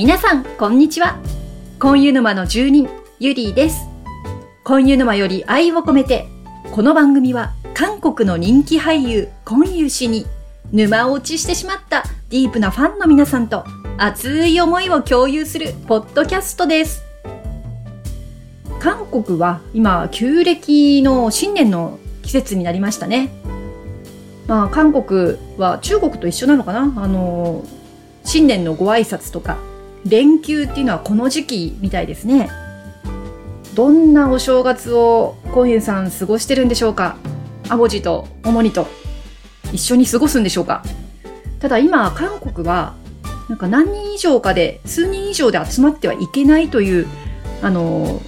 皆さん、こんにちは。婚湯沼の住人、ゆりーです。婚湯沼より愛を込めて、この番組は韓国の人気俳優、婚湯氏に沼落ちしてしまったディープなファンの皆さんと熱い思いを共有するポッドキャストです。韓国は今、旧暦の新年の季節になりましたね。まあ、韓国は中国と一緒なのかな？あの、新年のご挨拶とか、連休っていうのはこの時期みたいですね。どんなお正月をコンさん過ごしてるんでしょうか？アボジとオモニと一緒に過ごすんでしょうか？ただ今、韓国は、なんか何人以上かで、数人以上で集まってはいけないという、あの、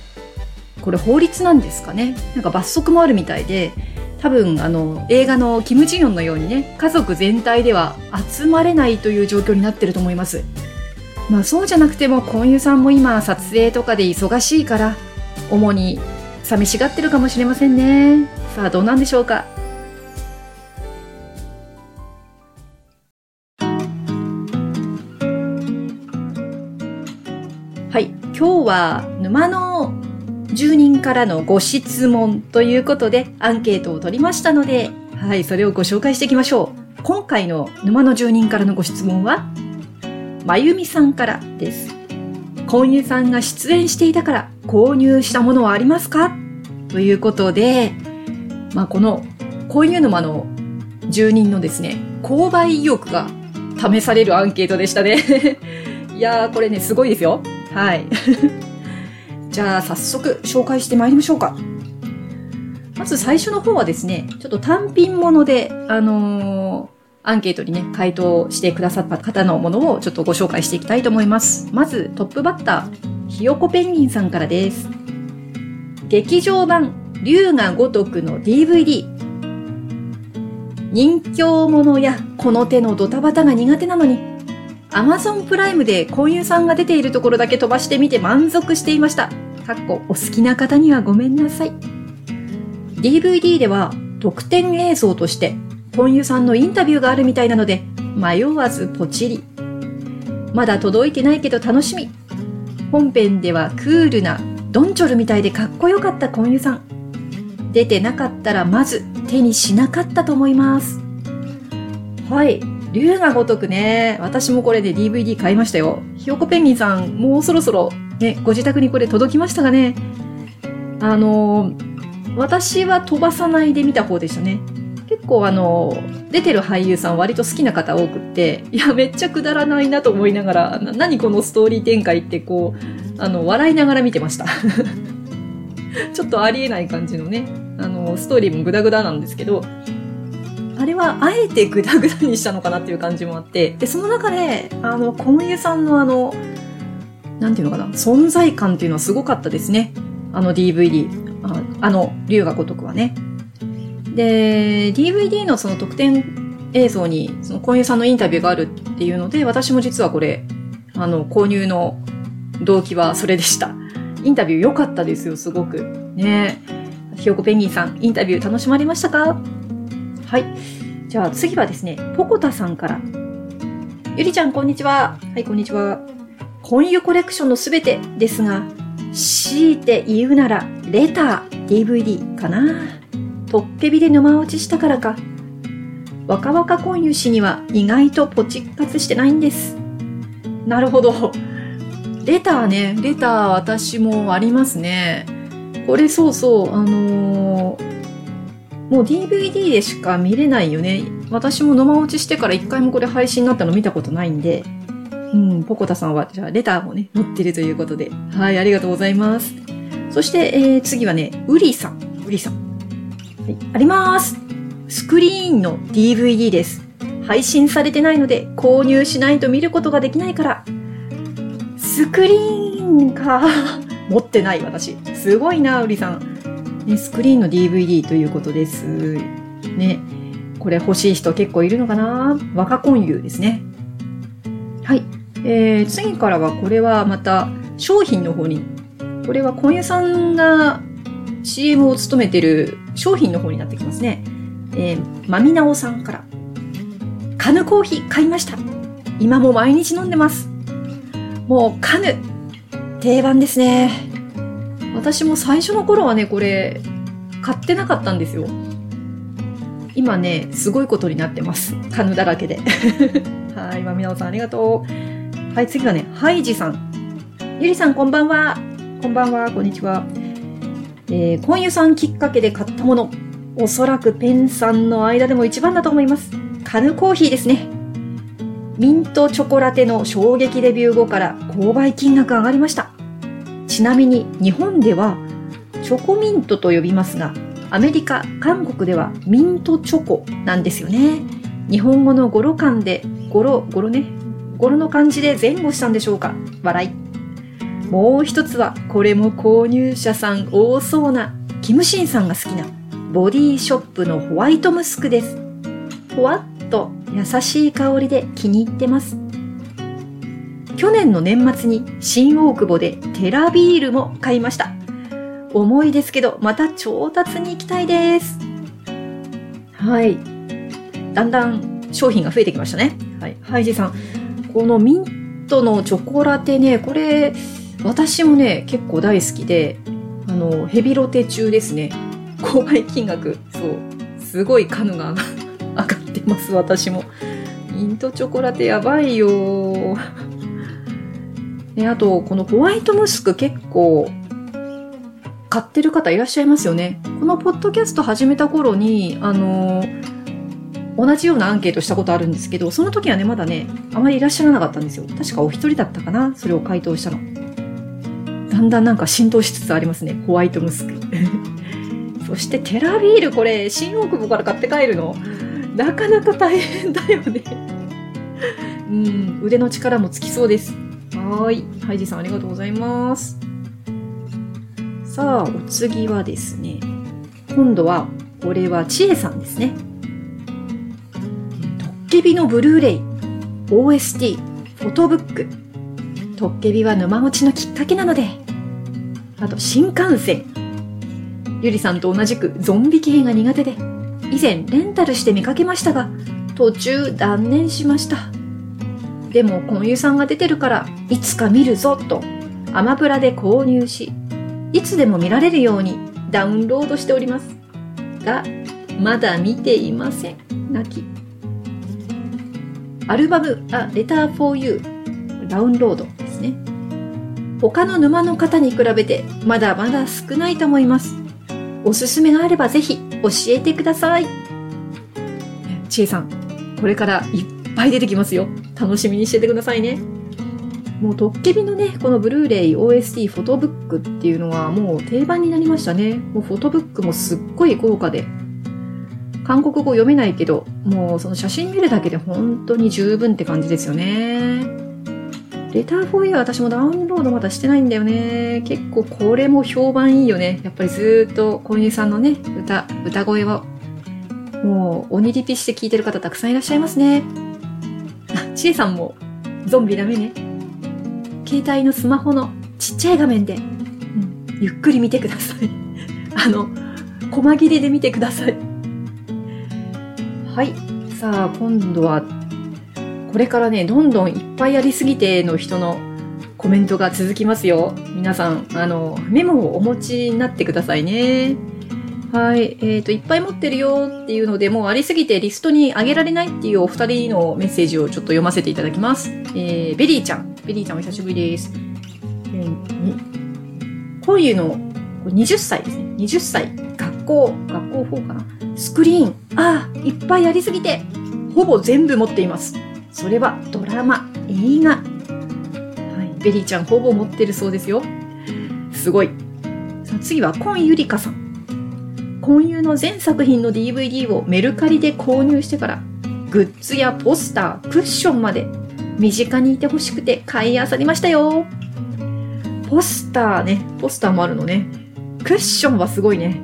これ法律なんですかね？なんか罰則もあるみたいで、多分あの映画のキム・ジヨンのようにね家族全体では集まれないという状況になってると思いますまあそうじゃなくても婚友さんも今撮影とかで忙しいから主に寂しがってるかもしれませんね。さあどうなんでしょうか？はい。今日は沼の住人からのご質問ということでアンケートを取りましたので、はい、それをご紹介していきましょう。今回の沼の住人からのご質問は、まゆみさんからです。購入さんが出演していたから購入したものはありますか？ということで、まあ、この購入沼の住人のですね、購買意欲が試されるアンケートでしたね。いやー、これね、すごいですよ。はい。じゃあ早速紹介してまいりましょうか。まず最初の方はですね、ちょっと単品もので、あのーアンケートにね、回答してくださった方のものをちょっとご紹介していきたいと思います。まずトップバッター、ひよこペンギンさんからです。劇場版、竜が如くの DVD。人形者やこの手のドタバタが苦手なのに、アマゾンプライムで婚友さんが出ているところだけ飛ばしてみて満足していました。かっこお好きな方にはごめんなさい。DVD では特典映像として婚友さんのインタビューがあるみたいなので迷わずポチリ。まだ届いてないけど楽しみ。本編ではクールなドンチョルみたいでかっこよかった婚友さん。出てなかったらまず手にしなかったと思います。はい。竜が如くね。私もこれで DVD 買いましたよ。ひよこペンギンさん、もうそろそろね、ご自宅にこれ届きましたかねあのー私は飛ばさないで見た方でしたね。結構あの出てる俳優さん割と好きな方多くって、いや、めっちゃくだらないなと思いながら、何このストーリー展開ってこう、あの、笑いながら見てました。ちょっとありえない感じのね、あの、ストーリーもグダグダなんですけど、あれはあえてグダグダにしたのかなっていう感じもあって、で、その中で、あの、小麦さんのあの、なんていうのかな、存在感っていうのはすごかったですね。あの DVD。あの、竜が如くはね。で、DVD のその特典映像に、その購入さんのインタビューがあるっていうので、私も実はこれ、あの、購入の動機はそれでした。インタビュー良かったですよ、すごく。ねひよこペンギンさん、インタビュー楽しまれましたか？はい。じゃあ次はですね、ポコタさんから。ゆりちゃん、こんにちは。はい、こんにちは。婚湯コレクションのすべてですが、強いて言うなら、レター、DVD かな。とっぺびで沼落ちしたからか。若々婚湯氏には意外とポチッ活してないんです。なるほど。レターね、レター私もありますね。これそうそう、あのーもう DVD でしか見れないよね。私も沼落ちしてから一回もこれ配信になったの見たことないんで、うん、ポコタさんは、じゃあレターもね、載ってるということで。はい、ありがとうございます。そして、えー、次はね、ウリさん。ウリさん。はい、あります。スクリーンの DVD です。配信されてないので、購入しないと見ることができないから。スクリーンか。持ってない私。すごいな、ウリさん。ね、スクリーンの DVD ということです。ね。これ欲しい人結構いるのかな若婚友ですね。はい。えー、次からはこれはまた商品の方に。これは婚友さんが CM を務めてる商品の方になってきますね。えー、まみなおさんから。カヌコーヒー買いました。今も毎日飲んでます。もうカヌ。定番ですね。私も最初の頃はねこれ買ってなかったんですよ。今ねすごいことになってます。カヌだらけで。はいまみなおさんありがとう。はい次はねハイジさん。ゆりさんこんばんは。こんばんは。こんにちは。えー、コンユさんきっかけで買ったものおそらくペンさんの間でも一番だと思いますカヌコーヒーですねミントチョコラテの衝撃デビュー後から購買金額上がりました。ちなみに日本ではチョコミントと呼びますが、アメリカ、韓国ではミントチョコなんですよね。日本語の語呂感で、語呂、語呂ね、語呂の感じで前後したんでしょうか笑い。もう一つは、これも購入者さん多そうな、キムシンさんが好きな、ボディショップのホワイトムスクです。ほわっと優しい香りで気に入ってます。去年の年末に新大久保でテラビールも買いました。重いですけど、また調達に行きたいです。はい。だんだん商品が増えてきましたね。はい。ハイジさん。このミントのチョコラテね、これ、私もね、結構大好きで、あの、ヘビロテ中ですね。購買金額、そう、すごいカヌが 上がってます、私も。ミントチョコラテやばいよ。ね、あと、このホワイトムスク結構、買ってる方いらっしゃいますよね。このポッドキャスト始めた頃に、あの同じようなアンケートしたことあるんですけど、その時はね、まだね、あまりいらっしゃらなかったんですよ。確かお一人だったかなそれを回答したの。だんだんなんか浸透しつつありますね。ホワイトムスク。そしてテラビール、これ、新大久保から買って帰るの？なかなか大変だよね うん、腕の力もつきそうです。はい。ハイジさんありがとうございます。さあ、お次はですね、今度は、これはちえさんですね。トッケビのブルーレイ、OST、フォトブック。トッケビは沼落ちのきっかけなので、あと新幹線。ゆりさんと同じくゾンビ系が苦手で、以前レンタルして見かけましたが、途中断念しました。でも、コンユさんが出てるから、いつか見るぞ、と、アマプラで購入し、いつでも見られるようにダウンロードしております。が、まだ見ていません。泣き。アルバム、あ、レター for you、ダウンロード。他の沼の方に比べて、まだまだ少ないと思います。おすすめがあればぜひ教えてください。ちえさん、これからいっぱい出てきますよ。楽しみにしててくださいね。もう、トッケビのね、このブルーレイ OST フォトブックっていうのはもう定番になりましたね。もうフォトブックもすっごい豪華で。韓国語読めないけど、もうその写真見るだけで本当に十分って感じですよね。レターフォーイは私もダウンロードまだしてないんだよね。結構これも評判いいよね。やっぱりずっと購入さんのね、歌、歌声を、もう鬼リピして聴いてる方たくさんいらっしゃいますね。あ、ちえさんもゾンビダメね。携帯のスマホのちっちゃい画面で、うん、ゆっくり見てください。あの、細切れで見てください。はい。さあ、今度はこれからね、どんどんいっぱいやりすぎての人のコメントが続きますよ。皆さん、あの、メモをお持ちになってくださいね。はい。えっ、ー、と、いっぱい持ってるよっていうので、もうありすぎてリストにあげられないっていうお二人のメッセージをちょっと読ませていただきます。えー、ベリーちゃん。ベリーちゃんお久しぶりです。えー、こういうの、20歳ですね。20歳。学校、学校4かな。スクリーン。ああ、いっぱいやりすぎて、ほぼ全部持っています。それはドラマ、映画。はい、ベリーちゃんほぼ持ってるそうですよ。すごい。さあ次はコンユリカさん。コン・ユの全作品の DVD をメルカリで購入してから、グッズやポスター、クッションまで身近にいてほしくて買い漁りましたよ。ポスターね、ポスターもあるのね。クッションはすごいね。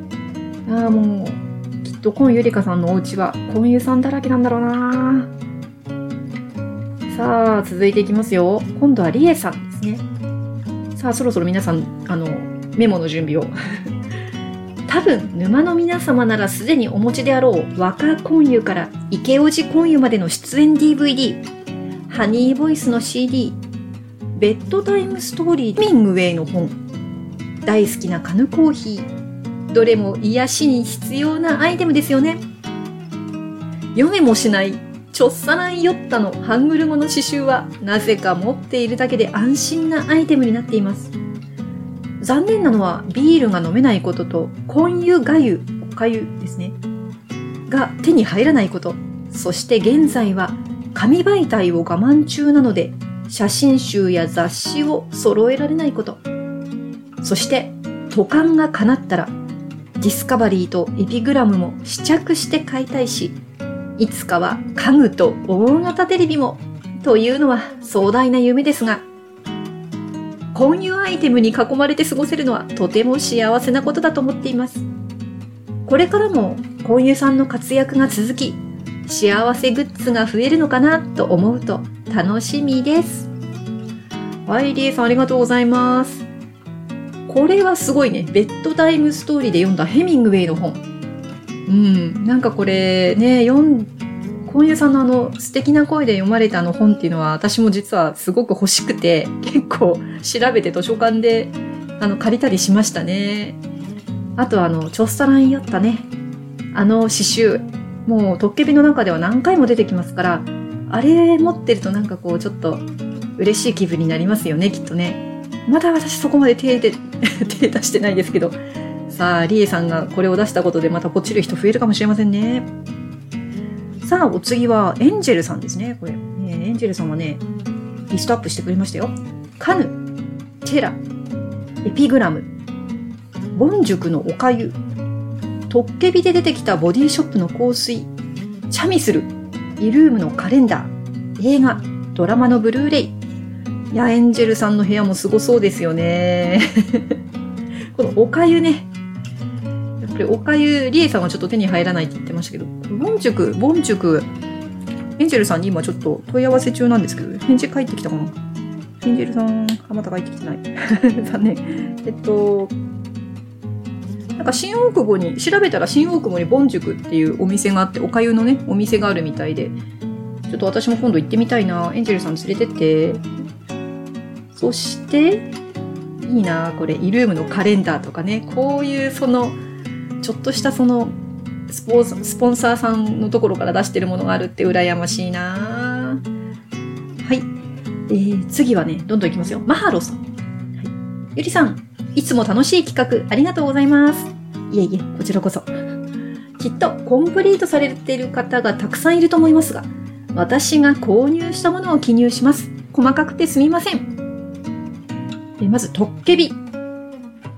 ああ、もう、きっとコンユリカさんのお家は婚友さんだらけなんだろうなさあ、続いていきますよ。今度はリエさんですね。さあ、そろそろ皆さん、あの、メモの準備を。多分、沼の皆様ならすでにお持ちであろう、若婚湯から池オジ婚湯までの出演 DVD、ハニーボイスの CD、ベッドタイムストーリー、ミングウェイの本、大好きなカヌコーヒー、どれも癒しに必要なアイテムですよね。読めもしない、ちょっさないヨッタのハングル語の刺繍は、なぜか持っているだけで安心なアイテムになっています。残念なのは、ビールが飲めないことと、混油がゆ、おかゆですね。が手に入らないこと。そして現在は、紙媒体を我慢中なので、写真集や雑誌を揃えられないこと。そして、途感が叶ったら、ディスカバリーとエピグラムも試着して買いたいし、いつかは家具と大型テレビも、というのは壮大な夢ですが、混入アイテムに囲まれて過ごせるのはとても幸せなことだと思っています。これからも混入さんの活躍が続き、幸せグッズが増えるのかなと思うと楽しみです。はい、リエさんありがとうございます。これはすごいね。ベッドタイムストーリーで読んだヘミングウェイの本。うん、なんかこれね、読ん、今夜さんのあの素敵な声で読まれたあの本っていうのは私も実はすごく欲しくて、結構調べて図書館であの借りたりしましたね。あとあの、チョスタランヨッタね。あの刺繍。もうトッケビの中では何回も出てきますから、あれ持ってるとなんかこうちょっと嬉しい気分になりますよね、きっとね。まだ私そこまで手で、手出してないですけど。さあ、リエさんがこれを出したことでまたポチる人増えるかもしれませんね。さあ、お次はエンジェルさんですね。これ。ね、エンジェルさんはね、リストアップしてくれましたよ。カヌ、テラ、エピグラム、ボン塾のおかゆ、トッケビで出てきたボディショップの香水、チャミスル、イルームのカレンダー、映画、ドラマのブルーレイ。いや、エンジェルさんの部屋もすごそうですよね。このおかゆね。やっぱりおかゆ、リエさんはちょっと手に入らないって言ってましたけど、ボンチュク、ボンチュク、エンジェルさんに今ちょっと問い合わせ中なんですけど、返事返ってきたかな？エンジェルさん、あ、また帰ってきてない。残念。えっと、なんか新大久保に、調べたら新大久保にボン塾っていうお店があって、おかゆのね、お店があるみたいで、ちょっと私も今度行ってみたいな。エンジェルさん連れてって。そして、いいなこれ、イルームのカレンダーとかね、こういうその、ちょっとしたその、スポスポンサーさんのところから出してるものがあるって羨ましいなはい。えー、次はね、どんどんいきますよ。マハロさん。はい。ゆりさん、いつも楽しい企画ありがとうございます。いえいえ、こちらこそ。きっとコンプリートされてる方がたくさんいると思いますが、私が購入したものを記入します。細かくてすみません。まず、トッケビ。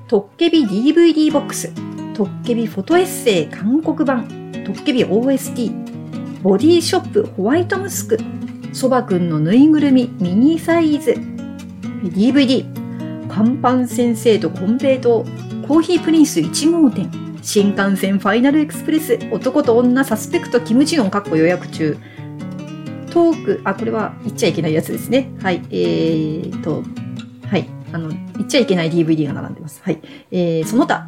トッケビ DVD ボックス。トッケビフォトエッセイ韓国版。トッケビ OST。ボディショップホワイトムスク。そばくんのぬいぐるみミニサイズ。DVD。カンパン先生とコンペイトコーヒープリンス1号店新幹線ファイナルエクスプレス男と女サスペクトキムチノンかっこ予約中トークあこれは言っちゃいけないやつですねはいえーとはいあの言っちゃいけない DVD が並んでますはいえー、その他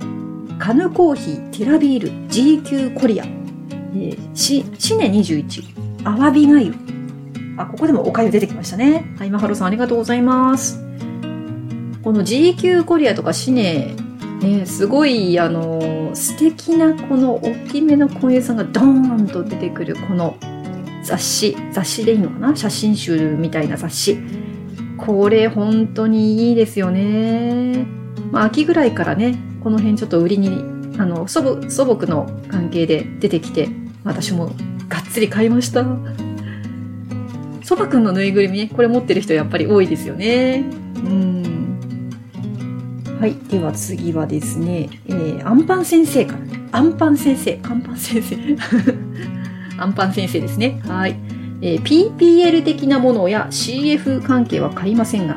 カヌコーヒーティラビール GQ コリア、えー、しシネ21アワビがゆ。あここでもおかゆ出てきましたね。はいマハロさんありがとうございます。この GQ コリアとかシネ、ね、すごい、あの、素敵なこの大きめの小遊さんがドーンと出てくるこの雑誌、雑誌でいいのかな？写真集みたいな雑誌。これ本当にいいですよね。まあ、秋ぐらいからね、この辺ちょっと売りに、あの、祖母、祖母の関係で出てきて、私もがっつり買いました。そばくんのぬいぐるみね、これ持ってる人やっぱり多いですよね。うん。はい。では次はですね、えー、アンパン先生から。アンパン先生。カンパン先生。アンパン先生ですね。はい。えー、PPL 的なものや CF 関係は買いませんが、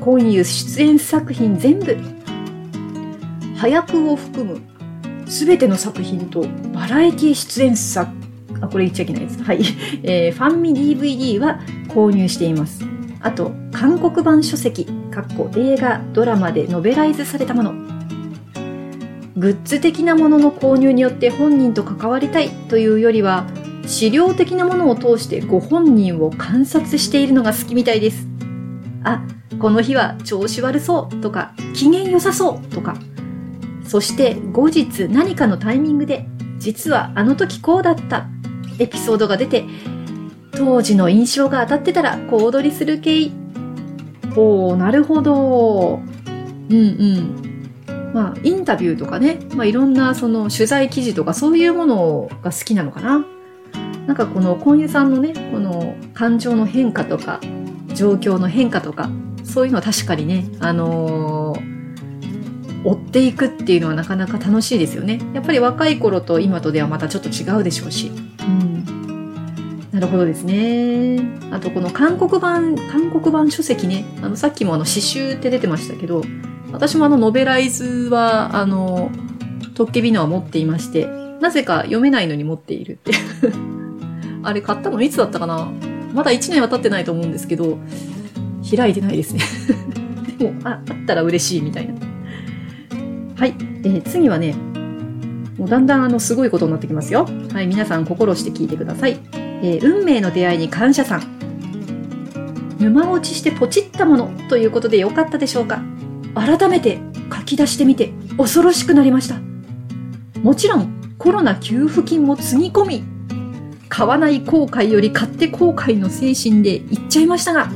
今いう出演作品全部、早くを含むすべての作品とバラエティ出演作、あ、これ言っちゃいけないです。はい。えー、ファンミ DVD は購入しています。あと、韓国版書籍、かっこ映画、ドラマでノベライズされたもの。グッズ的なものの購入によって本人と関わりたいというよりは、資料的なものを通してご本人を観察しているのが好きみたいです。あ、この日は調子悪そうとか、機嫌良さそうとか、そして後日何かのタイミングで、実はあの時こうだったエピソードが出て、当時の印象が当たってたら小躍りする系。おー、なるほど。うんうん。まあ、インタビューとかね、まあ、いろんなその取材記事とかそういうものが好きなのかな。なんかこの、婚友さんのね、この感情の変化とか、状況の変化とか、そういうのは確かにね、あのー、追っていくっていうのはなかなか楽しいですよね。やっぱり若い頃と今とではまたちょっと違うでしょうし。うん。なるほどですね。あとこの韓国版、韓国版書籍ね。あの、さっきもあの、詩集って出てましたけど、私もあの、ノベライズは、あの、トッケビのは持っていまして、なぜか読めないのに持っているって あれ買ったのいつだったかな？まだ1年は経ってないと思うんですけど、開いてないですね でも、あ、あったら嬉しいみたいな。はい。え、次はね、もうだんだんあの、すごいことになってきますよ。はい。皆さん心して聞いてください。えー、運命の出会いに感謝さん。沼落ちしてポチったものということでよかったでしょうか改めて書き出してみて恐ろしくなりました。もちろんコロナ給付金もつぎ込み買わない後悔より買って後悔の精神で行っちゃいましたが、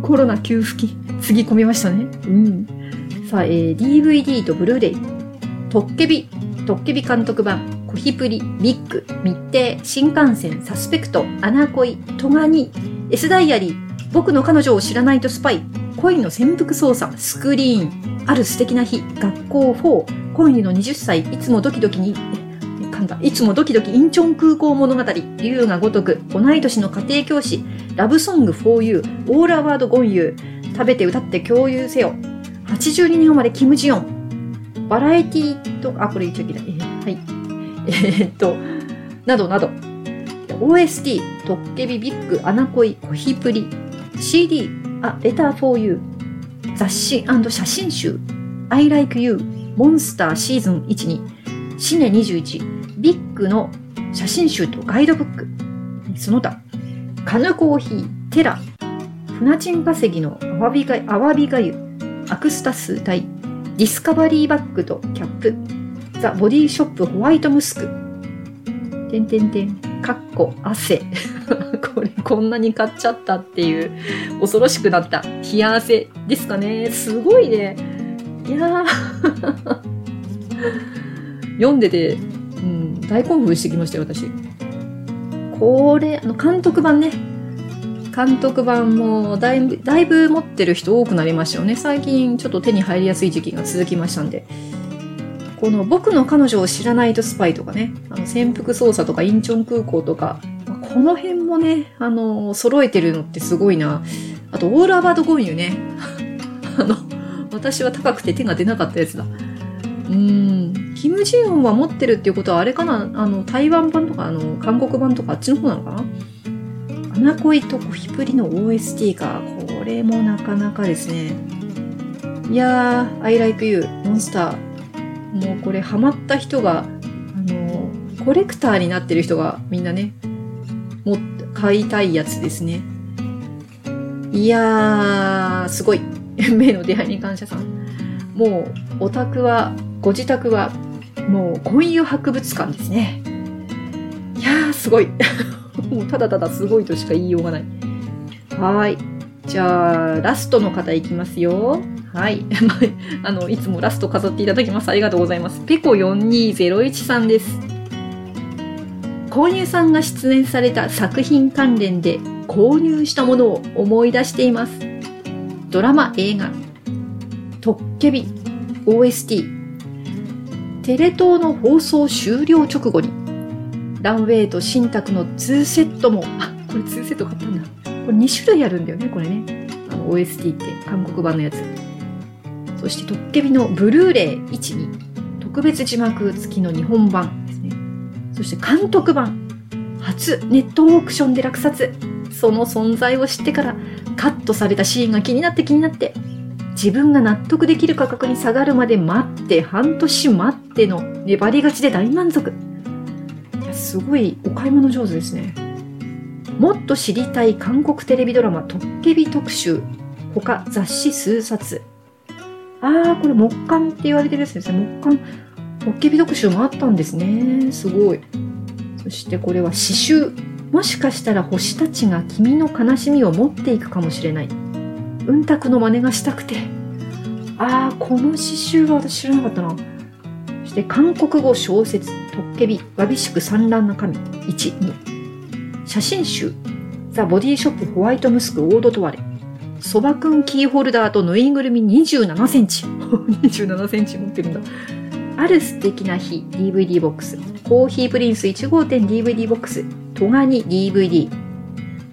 コロナ給付金、つぎ込みましたね。うん。さあ、えー、DVD とブルーレイ、トッケビ、トッケビ監督版、コヒプリ、ビッグ、密偵、新幹線、サスペクト、アナコイ、トガニ、S ダイアリー、僕の彼女を知らないとスパイ、恋の潜伏捜査、スクリーン、ある素敵な日、学校4、恋の20歳、いつもドキドキに、噛んだ。いつもドキドキインチョン空港物語。竜が如く。同い年の家庭教師。ラブソング for you。オールアワードゴンユー。食べて歌って共有せよ。82年生まれキムジヨン。バラエティと、あ、これ言っちゃいけない。えー、はい。えー、っと、などなど。OST、トッケビビッグ、アナコイ、コヒプリ。CD、あ、レター for you。雑誌写真集。I like you。モンスターシーズン1、2。シネ21。ビッグの写真集とガイドブック、その他、カヌコーヒー、テラ、船チン稼ぎのアワビがアワビがゆ、アクスタ数体、ディスカバリーバッグとキャップ、ザ・ボディショップホワイトムスク、てんてんてん、かっこ汗。これこんなに買っちゃったっていう恐ろしくなった冷や汗ですかね。すごいね。いやー 読んでてうん、大興奮してきましたよ、私。これ、あの、監督版ね。監督版もだいぶ、だいぶ持ってる人多くなりましたよね。最近ちょっと手に入りやすい時期が続きましたんで。この僕の彼女を知らないとスパイとかね、あの潜伏捜査とかインチョン空港とか、この辺もね、あの、揃えてるのってすごいな。あと、オールアバードゴンユね。あの、私は高くて手が出なかったやつだ。うーん。キム・ジヨンは持ってるっていうことはあれかな？あの、台湾版とか、あの、韓国版とかあっちの方なのかな？アナコイとコヒプリの OST か。これもなかなかですね。いやー、I like you, モンスター。もうこれハマった人が、あの、コレクターになってる人がみんなね、も買いたいやつですね。いやー、すごい。目の出会いに感謝さん。もう、オタクはご自宅はもう婚友博物館ですね。いやー、すごい。もうただただすごいとしか言いようがない。はい。じゃあ、ラストの方いきますよ。はい。あの、いつもラスト飾っていただきます。ありがとうございます。ペコ4201さんです。購入さんが出演された作品関連で購入したものを思い出しています。ドラマ、映画、トッケビ、OST、テレ東の放送終了直後に、ランウェイと新宅の2セットも、あ、これ2セット買ったんだ。これ2種類あるんだよね、これね。あの、OST って韓国版のやつ。そして、トッケビのブルーレイ1、2、特別字幕付きの日本版ですね。そして、監督版、初ネットオークションで落札。その存在を知ってから、カットされたシーンが気になって気になって、自分が納得できる価格に下がるまで待って半年待っての粘り勝ちで大満足すごいお買い物上手ですねもっと知りたい韓国テレビドラマ「トッケビ特集」他雑誌数冊。あー、これ木刊って言われてるやつですね。木刊。トッケビ読集もあったんですね。すごい。そしてこれは詩集。もしかしたら星たちが君の悲しみを持っていくかもしれない。うんたくの真似がしたくて。あー、この詩集は私知らなかったな。そして韓国語小説、トッケビ、わびしく産卵な神、1、2。写真集、ザ・ボディショップホワイトムスクオードトワレ。そばくんキーホルダーとぬいぐるみ27センチ。27センチ持ってるんだ。ある素敵な日 DVD ボックス。コーヒープリンス1号店 DVD ボックス。トガニ DVD。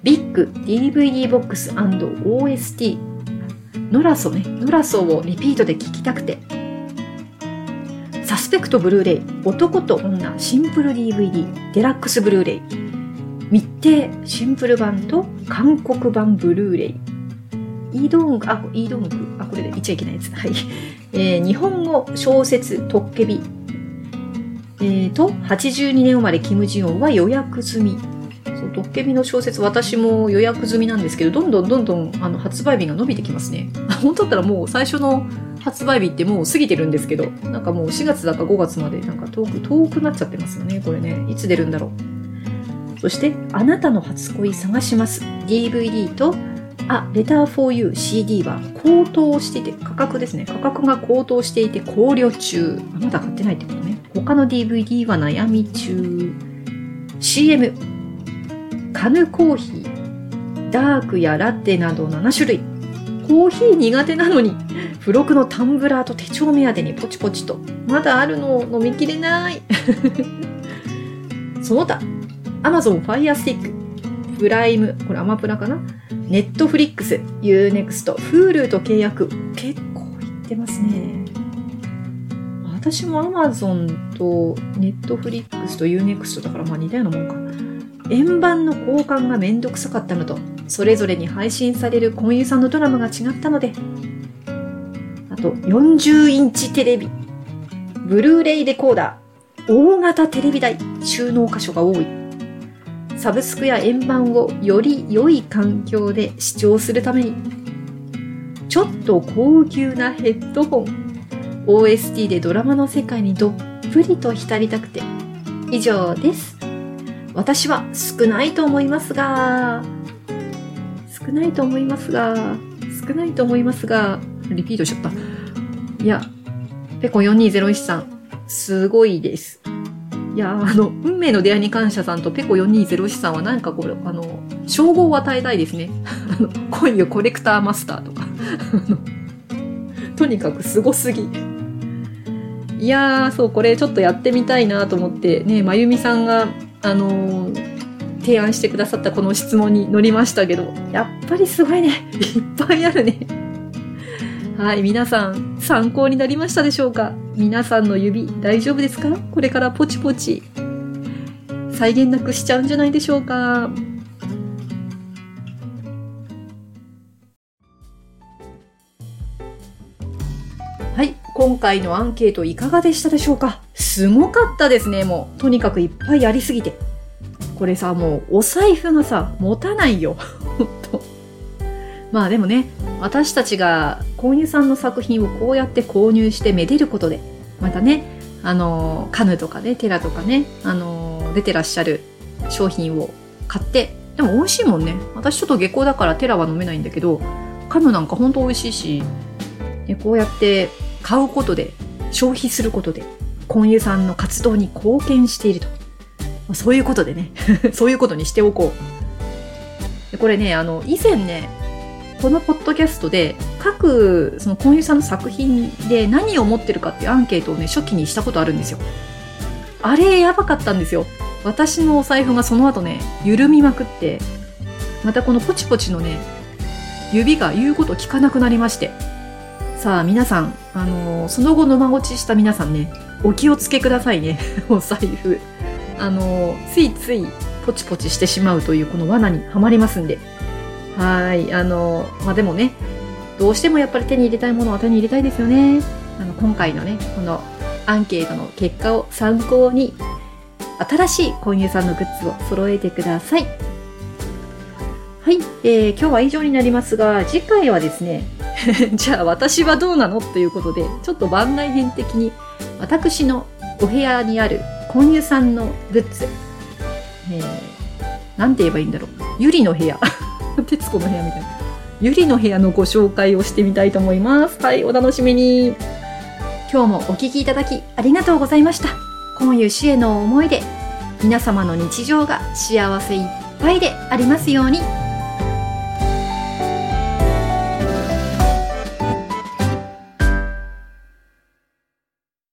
ビッグ DVD ボックス &OST。ノラソね。ノラソをリピートで聴きたくて。スペクトブルーレイ。男と女シンプル DVD。デラックスブルーレイ。密偵シンプル版と韓国版ブルーレイ。イードング、あ、イードング、あ、これで言っちゃいけないやつ。はい。えー日本語小説トッケビ。えーと、82年生まれキム・ジヨンは予約済み。そう、トッケビの小説、私も予約済みなんですけど、どんどんどんどんあの発売日が伸びてきますね。本当だったらもう最初の発売日ってもう過ぎてるんですけど、なんかもう4月だか5月までなんか遠く、遠くなっちゃってますよね、これね。いつ出るんだろう。そして、あなたの初恋探します。DVD と、あ、レター for you CD は高騰していて、価格ですね。価格が高騰していて考慮中。あまだ買ってないってことね。他の DVD は悩み中。CM。カヌコーヒー。ダークやラテなど7種類。コーヒー苦手なのに、付録のタンブラーと手帳目当てにポチポチと。まだあるのを飲みきれない。その他、Amazon Fire Stick。プライム。これアマプラかな？ネットフリックス、Unext、Hulu と契約。結構いってますね。私も Amazon と Netflix と Unext だからまあ似たようなもんか。円盤の交換がめんどくさかったのと、それぞれに配信される婚友さんのドラマが違ったので、あと40インチテレビ、ブルーレイレコーダー、大型テレビ台、収納箇所が多い。サブスクや円盤をより良い環境で視聴するために、ちょっと高級なヘッドホン、OST でドラマの世界にどっぷりと浸りたくて。以上です。私は少ないと思いますが、少ないと思いますが、少ないと思いますが、リピートしちゃった。いや、ペコ4201さん、すごいです。いやあの、運命の出会いに感謝さんとペコ4201さんはなんかこれ、あの、称号を与えたいですね。あの、恋よコレクターマスターとか。とにかくすごすぎ。いやー、そう、これちょっとやってみたいなと思って、ね、まゆみさんが、あの提案してくださったこの質問に乗りましたけど、やっぱりすごいね。いっぱいあるね。はい、皆さん、参考になりましたでしょうか？皆さんの指、大丈夫ですか？これからポチポチ、再現なくしちゃうんじゃないでしょうか？はい、今回のアンケートいかがでしたでしょうか？すごかったですね、もう。とにかくいっぱいやりすぎて。これさ、もうお財布がさ、持たないよ。ほんと。まあでもね、私たちが購入さんの作品をこうやって購入してめでることで、またね、あの、カヌとかね、テラとかね、あの、出てらっしゃる商品を買って、でも美味しいもんね。私ちょっと下校だからテラは飲めないんだけど、カヌなんかほんと美味しいし、ね、こうやって買うことで、消費することで、婚友さんの活動に貢献していると。まあそういうことでね、そういうことにしておこう。これね、あの、以前ね、このポッドキャストで各その婚友さんの作品で何を持ってるかっていうアンケートをね初期にしたことあるんですよあれやばかったんですよ私のお財布がその後ね緩みまくってまたこのポチポチのね指が言うこと聞かなくなりましてさあ皆さんあのその後のまごちした皆さんねお気をつけくださいね お財布あのついついポチポチしてしまうというこの罠にはまりますんではい。あの、まあ、でもね、どうしてもやっぱり手に入れたいものは手に入れたいですよね。あの、今回のね、このアンケートの結果を参考に、新しい婚友さんのグッズを揃えてください。はい、えー、今日は以上になりますが、次回はですね、じゃあ私はどうなの？ということで、ちょっと番外編的に、私のお部屋にある婚湯さんのグッズ、えー、なんて言えばいいんだろう。ゆりの部屋。徹子の部屋みたいな。ゆりの部屋のご紹介をしてみたいと思います。はい、お楽しみに。今日もお聴きいただきありがとうございました。婚湯死への思いで、皆様の日常が幸せいっぱいでありますように。